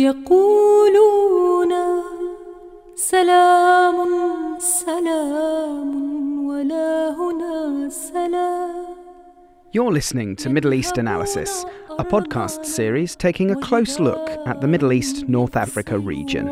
يقولون سلام سلام ولا هنا سلام You're listening to Middle East Analysis, a podcast series taking a close look at the Middle East North Africa region.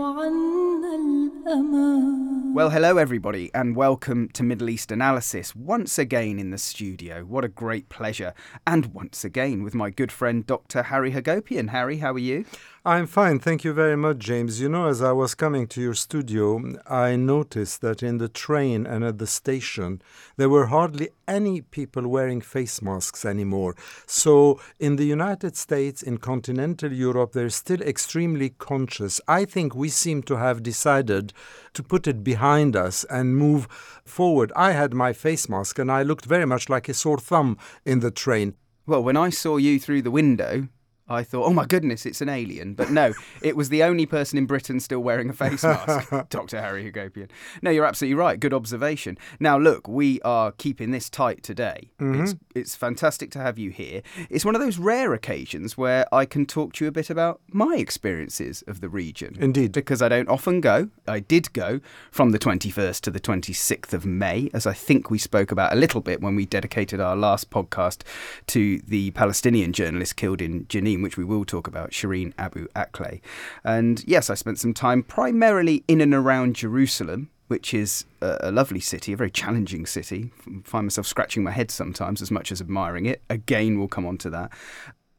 Well, hello everybody, and welcome to Middle East Analysis once again in the studio. What a great pleasure, and once again with my good friend Dr. Harry Hagopian. Harry, how are you? I'm fine, thank you very much, James. You know, as I was coming to your studio, I noticed that in the train and at the station, there were hardly any people wearing face masks anymore. So, in the United States, in continental Europe, they're still extremely conscious. I think we seem to have decided to put it behind us and move forward. I had my face mask and I looked very much like a sore thumb in the train. Well, when I saw you through the window, I thought, oh my goodness, it's an alien. But no, it was the only person in Britain still wearing a face mask, Dr. Harry Hagopian. No, you're absolutely right. Good observation. Now, look, we are keeping this tight today. Mm-hmm. It's, it's fantastic to have you here. It's one of those rare occasions where I can talk to you a bit about my experiences of the region. Indeed. Because I don't often go. I did go from the 21st to the 26th of May, as I think we spoke about a little bit when we dedicated our last podcast to the Palestinian journalist killed in Which we will talk about, Shireen Abu Akleh. And yes, I spent some time primarily in and around Jerusalem. Which is a, lovely city, a very challenging city. F- Find myself scratching my head sometimes as much as admiring it. Again, we'll come on to that.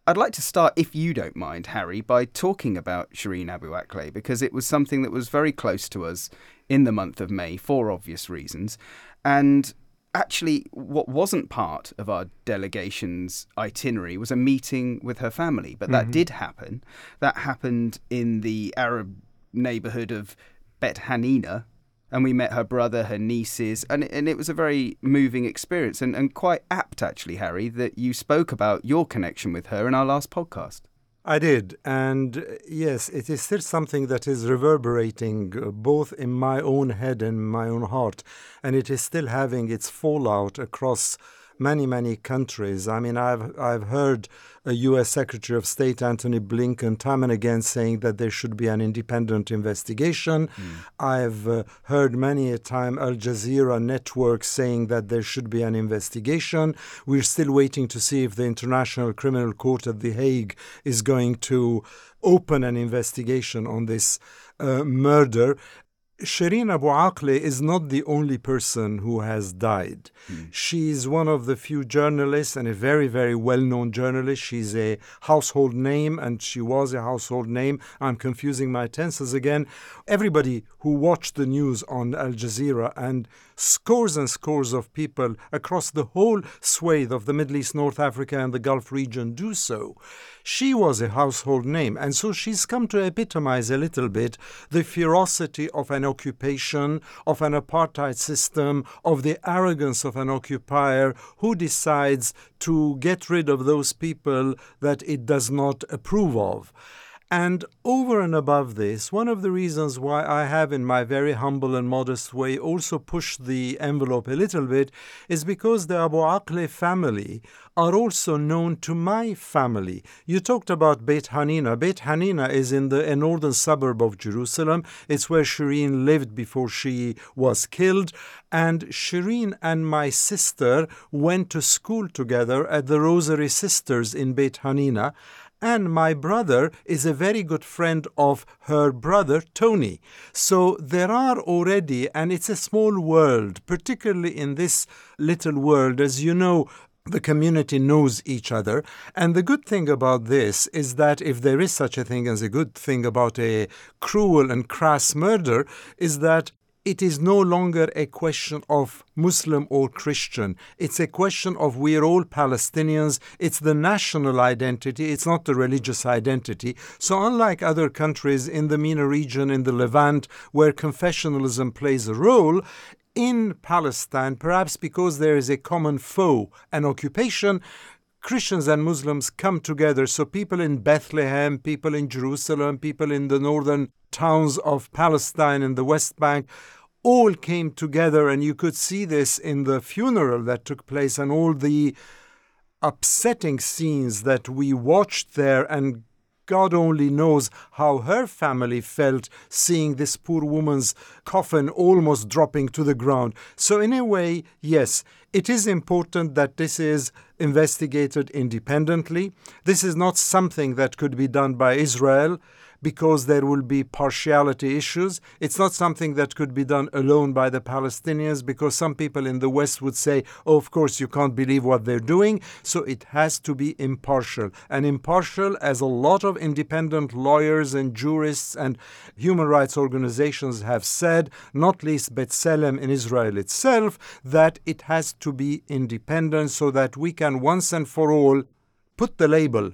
I'd like to start, if you don't mind, Harry, by talking about Shireen Abu Akleh because it was something that was very close to us in the month of May for obvious reasons. And actually, what wasn't part of our delegation's itinerary was a meeting with her family, but that mm-hmm. did happen. That happened in the Arab neighborhood of Beit Hanina. And we met her brother, her nieces, and, and it was a very moving experience and, and quite apt, actually, Harry, that you spoke about your connection with her in our last podcast. I did, and uh, yes, it is still something that is reverberating uh, both in my own head and my own heart, and it is still having its fallout across many, many countries. I mean, I've I've heard a U.S. Secretary of State Antony Blinken time and again saying that there should be an independent investigation. I've uh, heard many a time Al Jazeera network saying that there should be an investigation. We're still waiting to see if the International Criminal Court at The Hague is going to open an investigation on this uh, murder. Shireen Abu Akleh is not the only person who has died. Hmm. She is one of the few journalists and a very, very well known journalist. She's a household name and she was a household name. I'm confusing my tenses again. Everybody who watched the news on Al Jazeera and scores and scores of people across the whole swathe of the Middle East, North Africa, and the Gulf region do so. She was a household name, and so she's come to epitomize a little bit the ferocity of an occupation, of an apartheid system, of the arrogance of an occupier who decides to get rid of those people that it does not approve of. And over and above this, one of the reasons why I have, in my very humble and modest way, also pushed the envelope a little bit is because the Abu Akleh family are also known to my family. You talked about Beit Hanina. Beit Hanina is in the a northern suburb of Jerusalem. It's where Shireen lived before she was killed. And Shireen and my sister went to school together at the Rosary Sisters in Beit Hanina and my brother is a very good friend of her brother Tony. So there are already, and it's a small world, particularly in this little world, as you know. The community knows each other. And the good thing about this is that if there is such a thing as a good thing about a cruel and crass murder, is that it is no longer a question of Muslim or Christian. It's a question of we're all Palestinians. It's the national identity, it's not the religious identity. So, unlike other countries in the MENA region, in the Levant, where confessionalism plays a role, in Palestine, perhaps because there is a common foe, an occupation, Christians and Muslims come together. So people in Bethlehem, people in Jerusalem, people in the northern towns of Palestine and the West Bank all came together. And you could see this in the funeral that took place and all the upsetting scenes that we watched there and God only knows how her family felt seeing this poor woman's coffin almost dropping to the ground. So, in a way, yes, it is important that this is investigated independently. This is not something that could be done by Israel because there will be partiality issues. It's not something that could be done alone by the Palestinians because some people in the West would say, oh, of course, you can't believe what they're doing. So it has to be impartial. And impartial, as a lot of independent lawyers and jurists and human rights organizations have said, not least B'Tselem in Israel itself, that it has to be independent so that we can once and for all put the label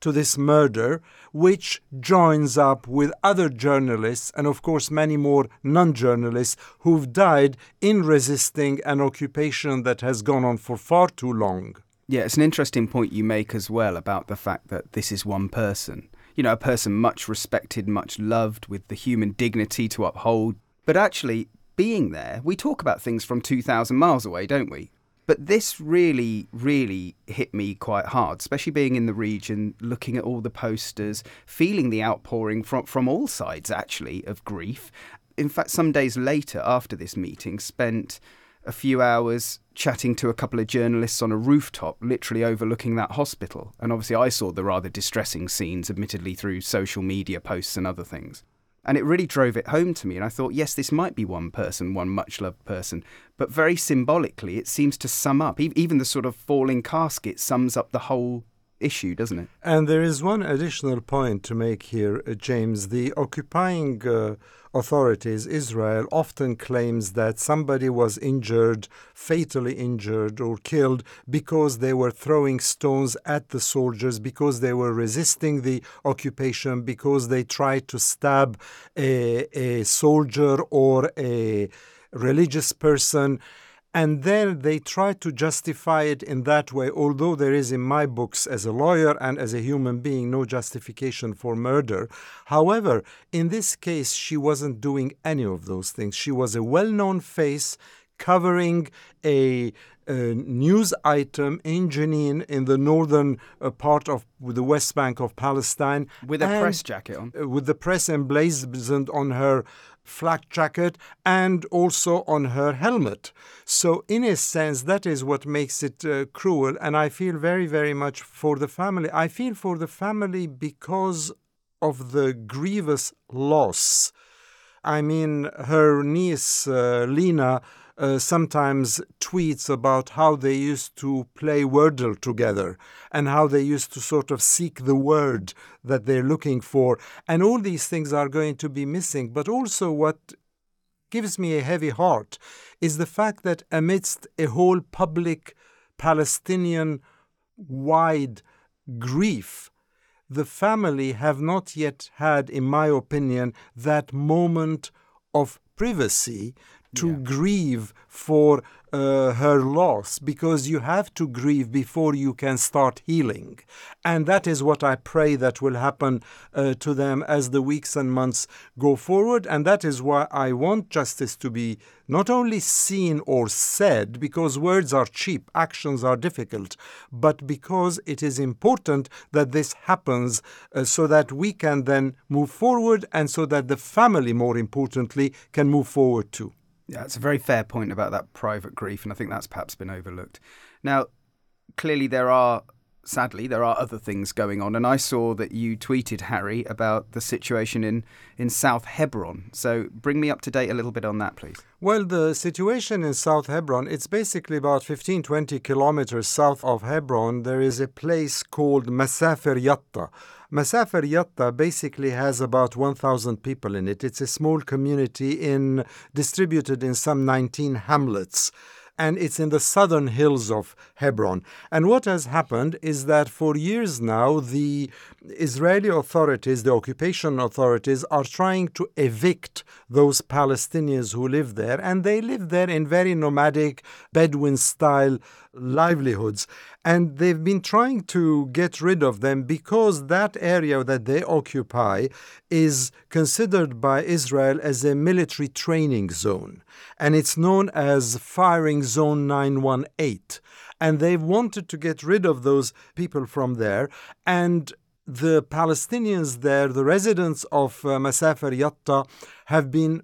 to this murder, which joins up with other journalists and, of course, many more non journalists who've died in resisting an occupation that has gone on for far too long. Yeah, it's an interesting point you make as well about the fact that this is one person. You know, a person much respected, much loved, with the human dignity to uphold. But actually, being there, we talk about things from 2,000 miles away, don't we? But this really, really hit me quite hard, especially being in the region, looking at all the posters, feeling the outpouring from, from all sides, actually, of grief. In fact, some days later, after this meeting, spent a few hours chatting to a couple of journalists on a rooftop, literally overlooking that hospital. And obviously, I saw the rather distressing scenes, admittedly through social media posts and other things. And it really drove it home to me. And I thought, yes, this might be one person, one much loved person. But very symbolically, it seems to sum up, even the sort of falling casket sums up the whole issue, doesn't it? And there is one additional point to make here, uh, James. The occupying uh, authorities, Israel, often claims that somebody was injured, fatally injured, or killed because they were throwing stones at the soldiers, because they were resisting the occupation, because they tried to stab a, a soldier or a religious person and then they try to justify it in that way, although there is in my books, as a lawyer and as a human being, no justification for murder. However, in this case, she wasn't doing any of those things. She was a well known face covering a, a, news item in Jenin in the northern uh, part of the West Bank of Palestine. With a press jacket on. With the press emblazoned on her flak jacket and also on her helmet. So, in a sense, that is what makes it uh, cruel. And I feel very, very much for the family. I feel for the family because of the grievous loss. I mean, her niece, uh, Lena, uh, sometimes tweets about how they used to play Wordle together and how they used to sort of seek the word that they're looking for. And all these things are going to be missing. But also, what gives me a heavy heart is the fact that amidst a whole public Palestinian wide grief, the family have not yet had, in my opinion, that moment of privacy to yeah. grieve for uh, her loss because you have to grieve before you can start healing. And that is what I pray that will happen uh, to them as the weeks and months go forward. And that is why I want justice to be not only seen or said, because words are cheap, actions are difficult, but because it is important that this happens uh, so that we can then move forward and so that the family, more importantly, can move forward too. Yeah, it's a very fair point about that private grief, and I think that's perhaps been overlooked. Now, clearly, there are, sadly, there are other things going on, and I saw that you tweeted, Harry, about the situation in, in South Hebron. So bring me up to date a little bit on that, please. Well, the situation in South Hebron, it's basically about 15, 20 kilometers south of Hebron. There is a place called Masafer Yatta Masafer Yatta basically has about 1,000 people in it. It's a small community in distributed in some 19 hamlets and it's in the southern hills of Hebron. And what has happened is that for years now, the Israeli authorities, the occupation authorities, are trying to evict those Palestinians who live there, and they live there in very nomadic Bedouin style livelihoods. And they've been trying to get rid of them because that area that they occupy is considered by Israel as a military training zone. And it's known as Firing Zone 918. And they've wanted to get rid of those people from there. And the Palestinians there, the residents of uh, Masafer Yatta, have been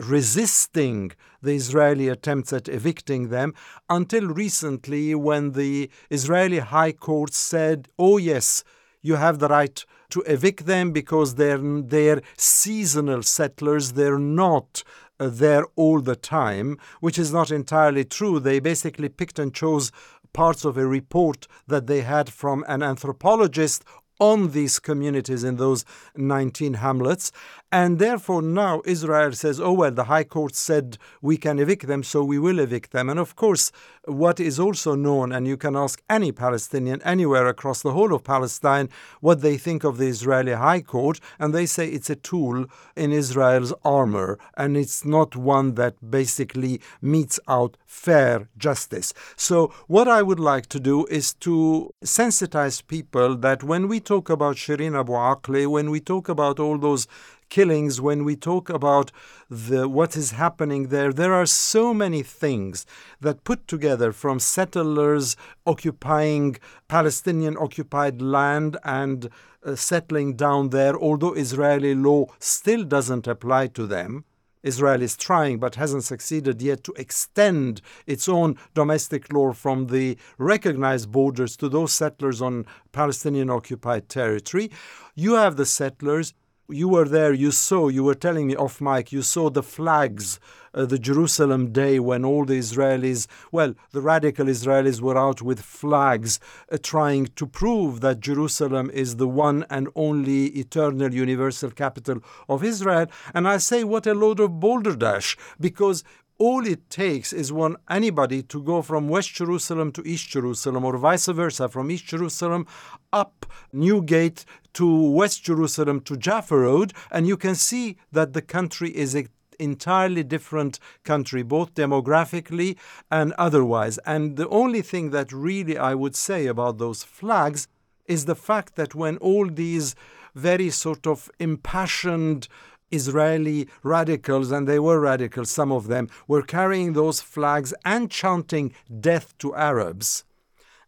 resisting the Israeli attempts at evicting them until recently when the Israeli High Court said, oh, yes, you have the right to evict them because they're, they're seasonal settlers, they're not uh, there all the time, which is not entirely true. They basically picked and chose parts of a report that they had from an anthropologist on these communities in those 19 hamlets. And therefore, now Israel says, oh, well, the High Court said we can evict them, so we will evict them. And of course, what is also known, and you can ask any Palestinian anywhere across the whole of Palestine what they think of the Israeli High Court, and they say it's a tool in Israel's armor, and it's not one that basically meets out fair justice. So, what I would like to do is to sensitize people that when we talk about Shireen Abu Akleh, when we talk about all those killings, when we talk about the, what is happening there, there are so many things that put together from settlers occupying Palestinian occupied land and uh, settling down there, although Israeli law still doesn't apply to them. Israel is trying but hasn't succeeded yet to extend its own domestic law from the recognized borders to those settlers on Palestinian occupied territory. You have the settlers you were there, you saw, you were telling me off mic, you saw the flags, uh, the Jerusalem day when all the Israelis, well, the radical Israelis were out with flags uh, trying to prove that Jerusalem is the one and only eternal universal capital of Israel. And I say, what a load of balderdash, because all it takes is one anybody to go from West Jerusalem to East Jerusalem or vice versa from East Jerusalem up Newgate to West Jerusalem to Jaffa Road and you can see that the country is a entirely different country, both demographically and otherwise. And the only thing that really I would say about those flags is the fact that when all these very sort of impassioned Israeli radicals, and they were radicals, some of them, were carrying those flags and chanting death to Arabs.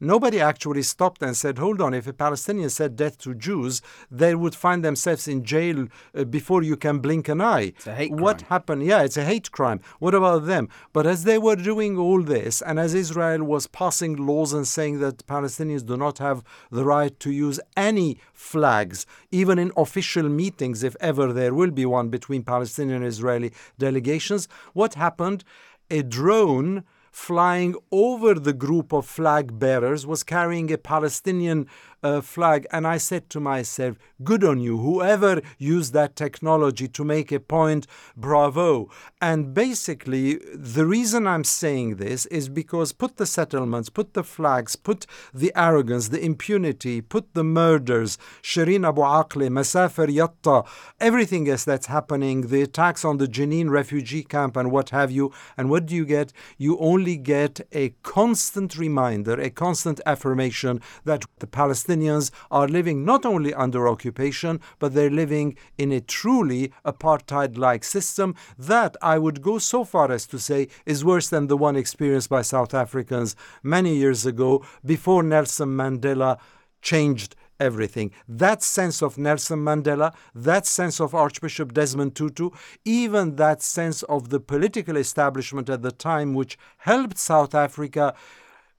Nobody actually stopped and said, hold on, if a Palestinian said death to Jews, they would find themselves in jail uh, before you can blink an eye. It's a hate what crime. happened? Yeah, it's a hate crime. What about them? But as they were doing all this, and as Israel was passing laws and saying that Palestinians do not have the right to use any flags, even in official meetings, if ever there will be one between Palestinian and Israeli delegations, what happened? A drone flying over the group of flag bearers was carrying a Palestinian uh, flag. And I said to myself, good on you, whoever used that technology to make a point, bravo. And basically, the reason I'm saying this is because put the settlements, put the flags, put the arrogance, the impunity, put the murders, Shireen Abu Akleh, Masafer Yatta, everything else that's happening, the attacks on the Jenin refugee camp and what have you. And what do you get? You only get a constant reminder, a constant affirmation that the Palestinians Palestinians are living not only under occupation, but they're living in a truly apartheid like system that I would go so far as to say is worse than the one experienced by South Africans many years ago before Nelson Mandela changed everything. That sense of Nelson Mandela, that sense of Archbishop Desmond Tutu, even that sense of the political establishment at the time, which helped South Africa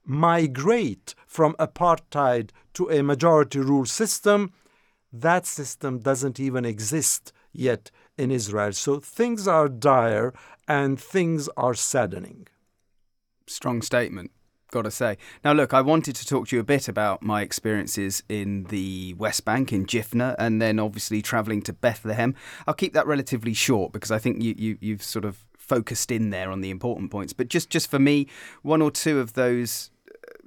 migrate from apartheid to a majority rule system, that system doesn't even exist yet in Israel. So things are dire and things are saddening. Strong statement. Got to say. Now, look, I wanted to talk to you a bit about my experiences in the West Bank, in Jifna, and then obviously travelling to Bethlehem. I'll keep that relatively short because I think you, you, you've sort of focused in there on the important points. But just, just for me, one or two of those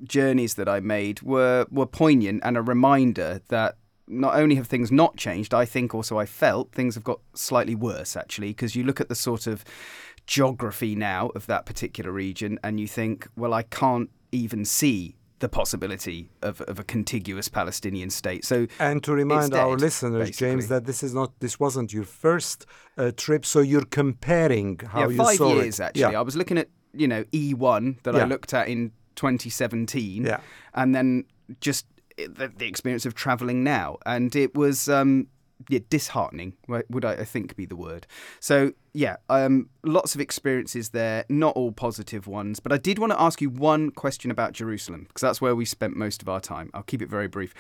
journeys that I made were were poignant and a reminder that not only have things not changed, I think also I felt things have got slightly worse actually because you look at the sort of geography now of that particular region and you think, well, I can't even see the possibility of, of a contiguous Palestinian state. So, and to remind dead, our listeners, basically. James, that this is not this wasn't your first uh, trip, so you're comparing how yeah, you five saw years it. actually. Yeah. I was looking at you know E1 that I looked at in 2017, Yeah. and then just the, the experience of travelling now, and it was um, yeah, disheartening. Would I, I think be the word? So yeah, um, lots of experiences there, not all positive ones. But I did want to ask you one question about Jerusalem because that's where we spent most of our time. I'll keep it very brief.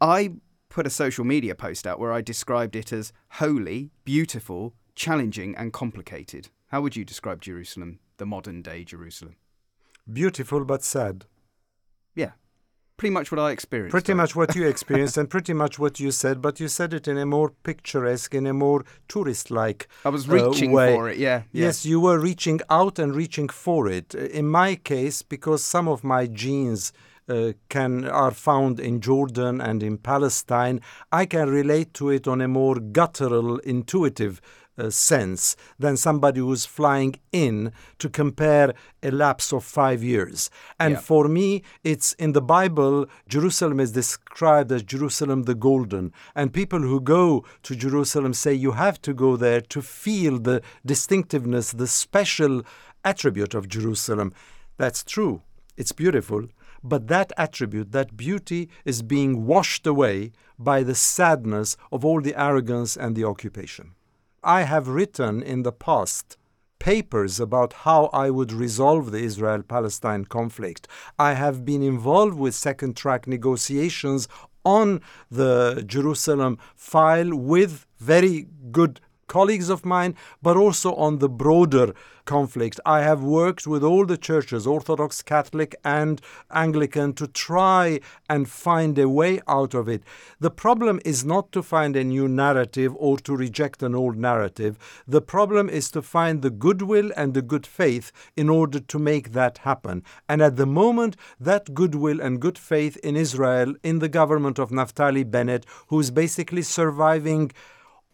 I put a social media post out where I described it as holy, beautiful, challenging, and complicated. How would you describe Jerusalem, the modern day Jerusalem? Beautiful but sad. Yeah, pretty much what I experienced. Pretty much what you experienced and pretty much what you said, but you said it in a more picturesque, in a more tourist like way. I was reaching uh, way. for it, yeah, yeah. Yes, you were reaching out and reaching for it. In my case, because some of my genes uh, can are found in Jordan and in Palestine, I can relate to it on a more guttural, intuitive uh, sense than somebody who's flying in to compare a lapse of five years. And Yeah. for me, it's in the Bible, Jerusalem is described as Jerusalem the Golden. And people who go to Jerusalem say you have to go there to feel the distinctiveness, the special attribute of Jerusalem. That's true. It's beautiful. But that attribute, that beauty, is being washed away by the sadness of all the arrogance and the occupation. I have written in the past papers about how I would resolve the Israel Palestine conflict. I have been involved with second track negotiations on the Jerusalem file with very good colleagues of mine, but also on the broader conflict. I have worked with all the churches, Orthodox, Catholic, and Anglican, to try and find a way out of it. The problem is not to find a new narrative or to reject an old narrative. The problem is to find the goodwill and the good faith in order to make that happen. And at the moment, that goodwill and good faith in Israel, in the government of Naftali Bennett, who is basically surviving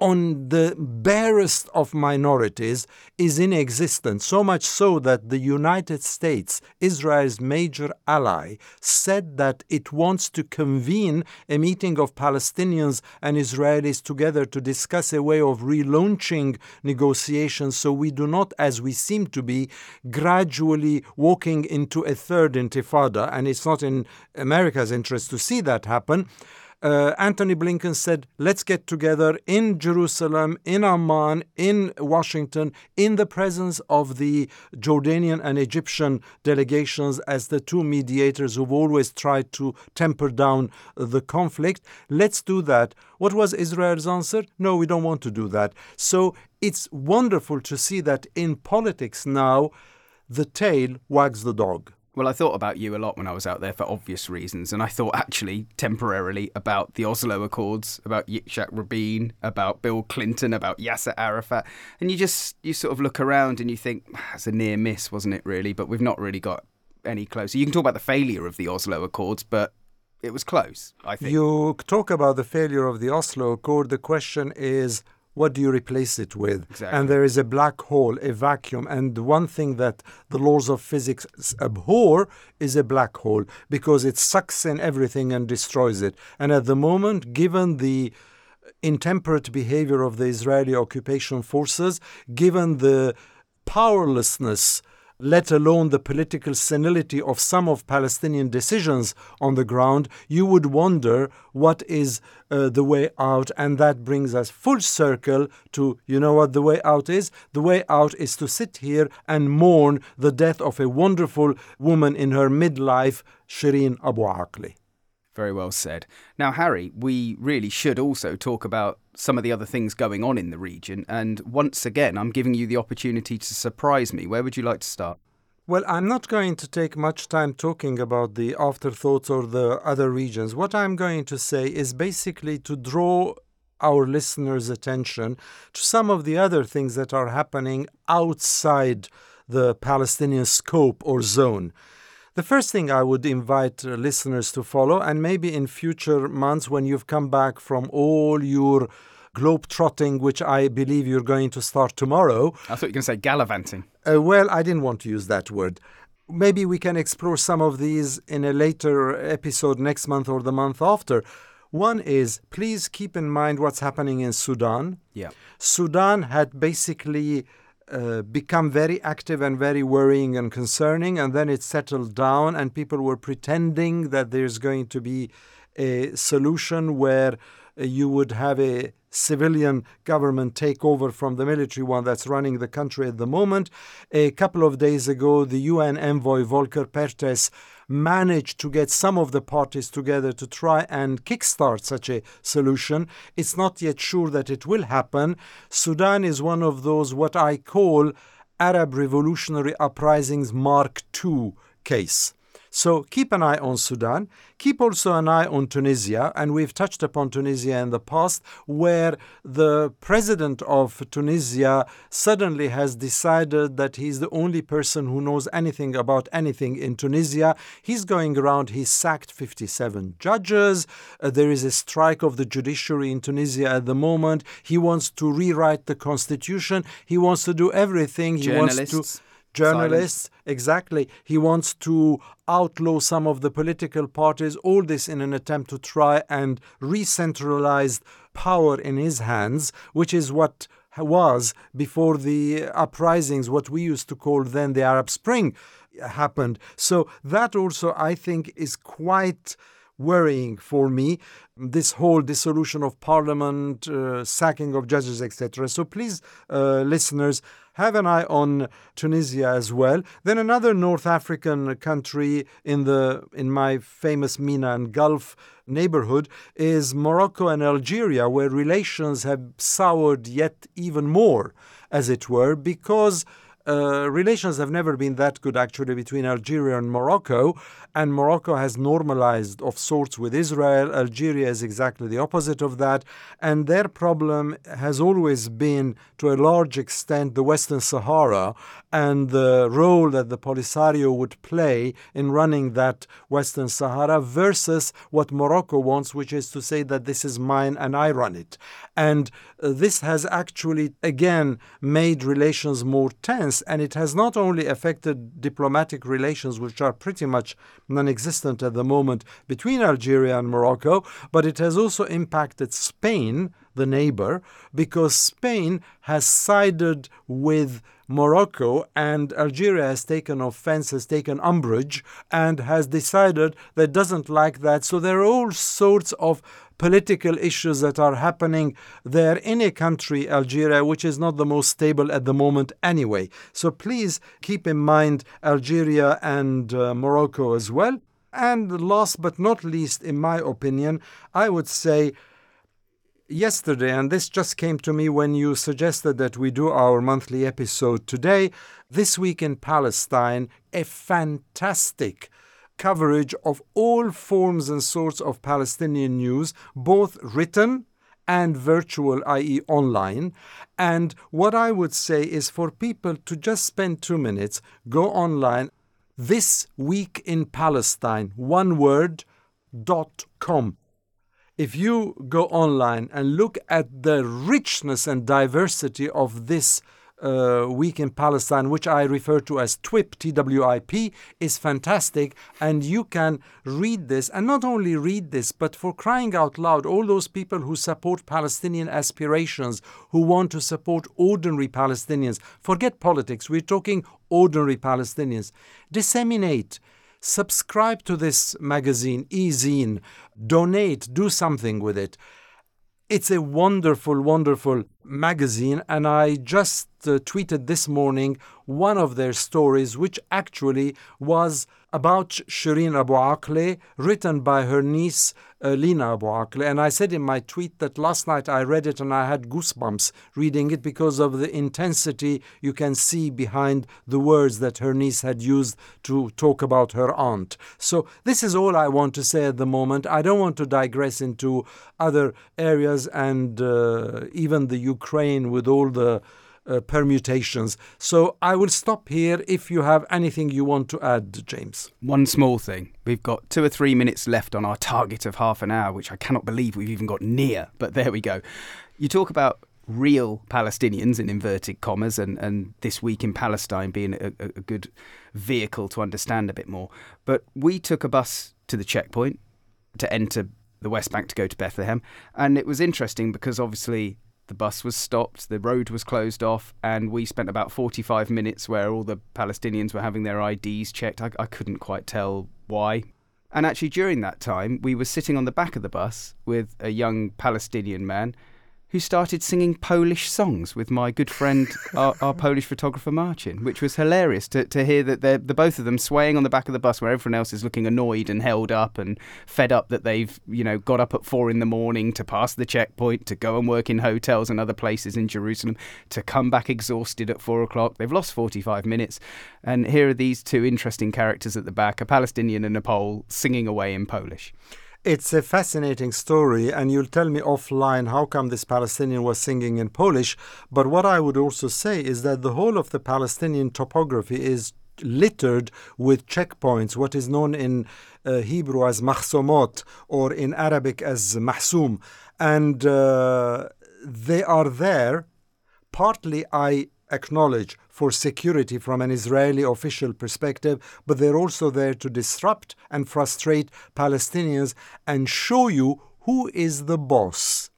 on the barest of minorities is in existence, so much so that the United States, Israel's major ally, said that it wants to convene a meeting of Palestinians and Israelis together to discuss a way of relaunching negotiations so we do not, as we seem to be, gradually walking into a third intifada. And it's not in America's interest to see that happen uh, Antony Blinken said, let's get together in Jerusalem, in Amman, in Washington, in the presence of the Jordanian and Egyptian delegations as the two mediators who've always tried to temper down the conflict. Let's do that. What was Israel's answer? No, we don't want to do that. So it's wonderful to see that in politics now, the tail wags the dog. Well, I thought about you a lot when I was out there for obvious reasons, and I thought actually temporarily about the Oslo Accords, about Yitzhak Rabin, about Bill Clinton, about Yasser Arafat, and you just you sort of look around and you think "Ah, it's a near miss, wasn't it? Really, but we've not really got any closer. You can talk about the failure of the Oslo Accords, but it was close. I think. You talk about the failure of the Oslo Accord. The question is, what do you replace it with? Exactly. And there is a black hole, a vacuum. And one thing that the laws of physics abhor is a black hole because it sucks in everything and destroys it. And at the moment, given the intemperate behavior of the Israeli occupation forces, given the powerlessness let alone the political senility of some of Palestinian decisions on the ground, you would wonder what is uh, the way out. And that brings us full circle to you know what the way out is? The way out is to sit here and mourn the death of a wonderful woman in her midlife, Shireen Abu Akleh. Very well said. Now, Harry, we really should also talk about some of the other things going on in the region. And once again, I'm giving you the opportunity to surprise me. Where would you like to start? Well, I'm not going to take much time talking about the afterthoughts or the other regions. What I'm going to say is basically to draw our listeners' attention to some of the other things that are happening outside the Palestinian scope or zone. The first thing I would invite uh, listeners to follow, and maybe in future months when you've come back from all your globe trotting, which I believe you're going to start tomorrow. I thought you were going to say gallivanting. Uh, well, I didn't want to use that word. Maybe we can explore some of these in a later episode next month or the month after. One is please keep in mind what's happening in Sudan. Yeah. Sudan had basically uh, become very active and very worrying and concerning, and then it settled down, and people were pretending that there's going to be a solution where you would have a civilian government takeover from the military one that's running the country at the moment. A couple of days ago, the UN envoy Volker Perthes managed to get some of the parties together to try and kickstart such a solution. It's not yet sure that it will happen. Sudan is one of those, what I call Arab revolutionary uprisings Mark II case. So keep an eye on Sudan. Keep also an eye on Tunisia. And we've touched upon Tunisia in the past, where the president of Tunisia suddenly has decided that he's the only person who knows anything about anything in Tunisia. He's going around, he sacked 57 judges. Uh, there is a strike of the judiciary in Tunisia at the moment. He wants to rewrite the constitution. He wants to do everything. He wants to journalists. Silence. Exactly. He wants to outlaw some of the political parties, all this in an attempt to try and re-centralize power in his hands, which is what was before the uprisings, what we used to call then the Arab Spring happened. So that also, I think, is quite worrying for me this whole dissolution of parliament uh, sacking of judges etc so please uh, listeners have an eye on Tunisia as well. Then another North African country in the in my famous MENA and Gulf neighborhood is Morocco and Algeria, where relations have soured yet even more, as it were, because uh, relations have never been that good actually between Algeria and Morocco, and Morocco has normalized of sorts with Israel. Algeria is exactly the opposite of that, and their problem has always been, to a large extent, the Western Sahara and the role that the Polisario would play in running that Western Sahara versus what Morocco wants, which is to say that this is mine and I run it. And uh, this has actually, again, made relations more tense, and it has not only affected diplomatic relations, which are pretty much non existent at the moment between Algeria and Morocco, but it has also impacted Spain, the neighbor, because Spain has sided with Morocco and Algeria has taken offense, has taken umbrage, and has decided that doesn't like that. So there are all sorts of political issues that are happening there in a country, Algeria, which is not the most stable at the moment anyway. So please keep in mind Algeria and uh, Morocco as well. And last but not least, in my opinion, I would say yesterday, and this just came to me when you suggested that we do our monthly episode today, this week in Palestine, a fantastic coverage of all forms and sorts of Palestinian news, both written and virtual, i.e., online. And what I would say is for people to just spend two minutes, go online, this week in Palestine, one word, dot com. If you go online and look at the richness and diversity of this uh, week in Palestine, which I refer to as TWIP, T-W-I-P, is fantastic. And you can read this, and not only read this, but for crying out loud, all those people who support Palestinian aspirations, who want to support ordinary Palestinians, forget politics, we're talking ordinary Palestinians, disseminate. Subscribe to this magazine, e-zine, donate, do something with it. It's a wonderful, wonderful magazine, and I just uh, tweeted this morning one of their stories, which actually was about Shireen Abu Akleh, written by her niece uh, Lina Abu Akleh. And I said in my tweet that last night I read it and I had goosebumps reading it because of the intensity you can see behind the words that her niece had used to talk about her aunt. So, this is all I want to say at the moment. I don't want to digress into other areas and uh, even the Ukraine with all the uh, permutations. So I will stop here if you have anything you want to add, James. One small thing. We've got two or three minutes left on our target of half an hour, which I cannot believe we've even got near, but there we go. You talk about real Palestinians in inverted commas, and, and this week in Palestine being a, a, a good vehicle to understand a bit more. But we took a bus to the checkpoint to enter the West Bank to go to Bethlehem, and it was interesting because obviously the bus was stopped, the road was closed off, and we spent about 45 minutes where all the Palestinians were having their IDs checked. I, I couldn't quite tell why. And actually, during that time, we were sitting on the back of the bus with a young Palestinian man who started singing Polish songs with my good friend, our, our, Polish photographer Marcin, which was hilarious to, to hear that they're the both of them swaying on the back of the bus where everyone else is looking annoyed and held up and fed up that they've you know got up at four in the morning to pass the checkpoint to go and work in hotels and other places in Jerusalem to come back exhausted at four o'clock. They've lost forty five minutes, and here are these two interesting characters at the back, a Palestinian and a Pole, singing away in Polish. It's a fascinating story, and you'll tell me offline how come this Palestinian was singing in Polish. But what I would also say is that the whole of the Palestinian topography is littered with checkpoints, what is known in uh, Hebrew as mahsumot or in Arabic as mahsum. And uh, they are there. Partly, I acknowledge for security from an Israeli official perspective, but they're also there to disrupt and frustrate Palestinians and show you who is the boss,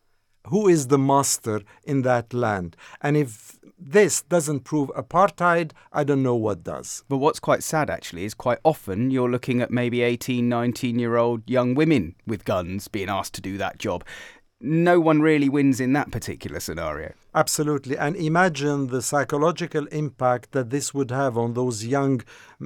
who is the master in that land. And if this doesn't prove apartheid, I don't know what does. But what's quite sad actually is quite often you're looking at maybe 18, 19 year old young women with guns being asked to do that job no one really wins in that particular scenario. Absolutely. And imagine the psychological impact that this would have on those young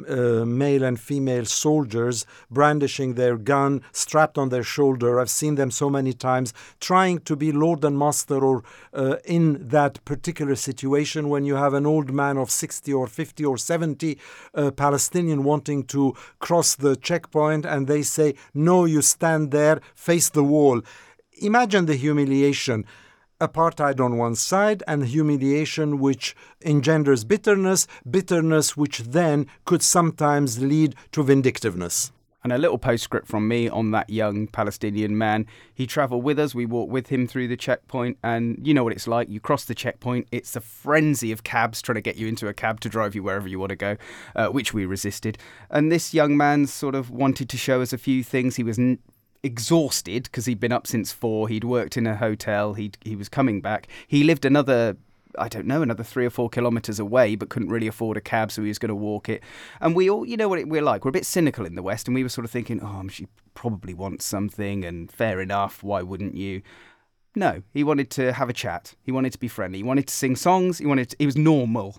uh, male and female soldiers brandishing their gun strapped on their shoulder. I've seen them so many times trying to be lord and master or uh, in that particular situation when you have an old man of 60 or 50 or 70 uh, Palestinian wanting to cross the checkpoint and they say, No, you stand there, face the wall imagine the humiliation apartheid on one side and humiliation which engenders bitterness, bitterness which then could sometimes lead to vindictiveness. And a little postscript from me on that young Palestinian man. He travelled with us, we walked with him through the checkpoint, and you know what it's like. You cross the checkpoint, it's a frenzy of cabs trying to get you into a cab to drive you wherever you want to go, uh, which we resisted. And this young man sort of wanted to show us a few things. He was n- exhausted because he'd been up since four. He'd worked in a hotel. He he was coming back. He lived another. I don't know, another three or four kilometres away, but couldn't really afford a cab, so he was going to walk it. And we all, you know what it, we're like, we're a bit cynical in the West, and we were sort of thinking, oh, she probably wants something, and fair enough, why wouldn't you? No, he wanted to have a chat. He wanted to be friendly. He wanted to sing songs. He wanted. To, he was normal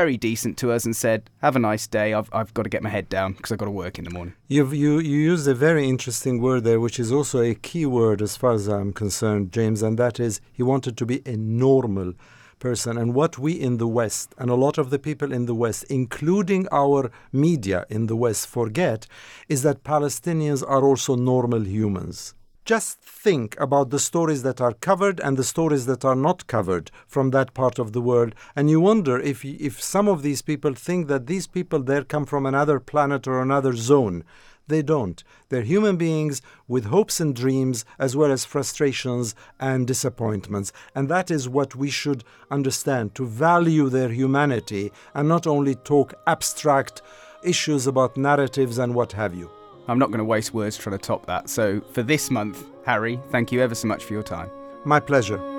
very decent to us and said, "Have a nice day. I've I've got to get my head down because I've got to work in the morning." You've, you you used a very interesting word there, which is also a key word as far as I'm concerned, James, and that is he wanted to be a normal person. And what we in the West and a lot of the people in the West, including our media in the West, forget is that Palestinians are also normal humans just think about the stories that are covered and the stories that are not covered from that part of the world and you wonder if if some of these people think that these people there come from another planet or another zone. They don't. They're human beings with hopes and dreams as well as frustrations and disappointments. And that is what we should understand to value their humanity and not only talk abstract issues about narratives and what have you I'm not going to waste words trying to top that. So for this month, Harry, thank you ever so much for your time. My pleasure.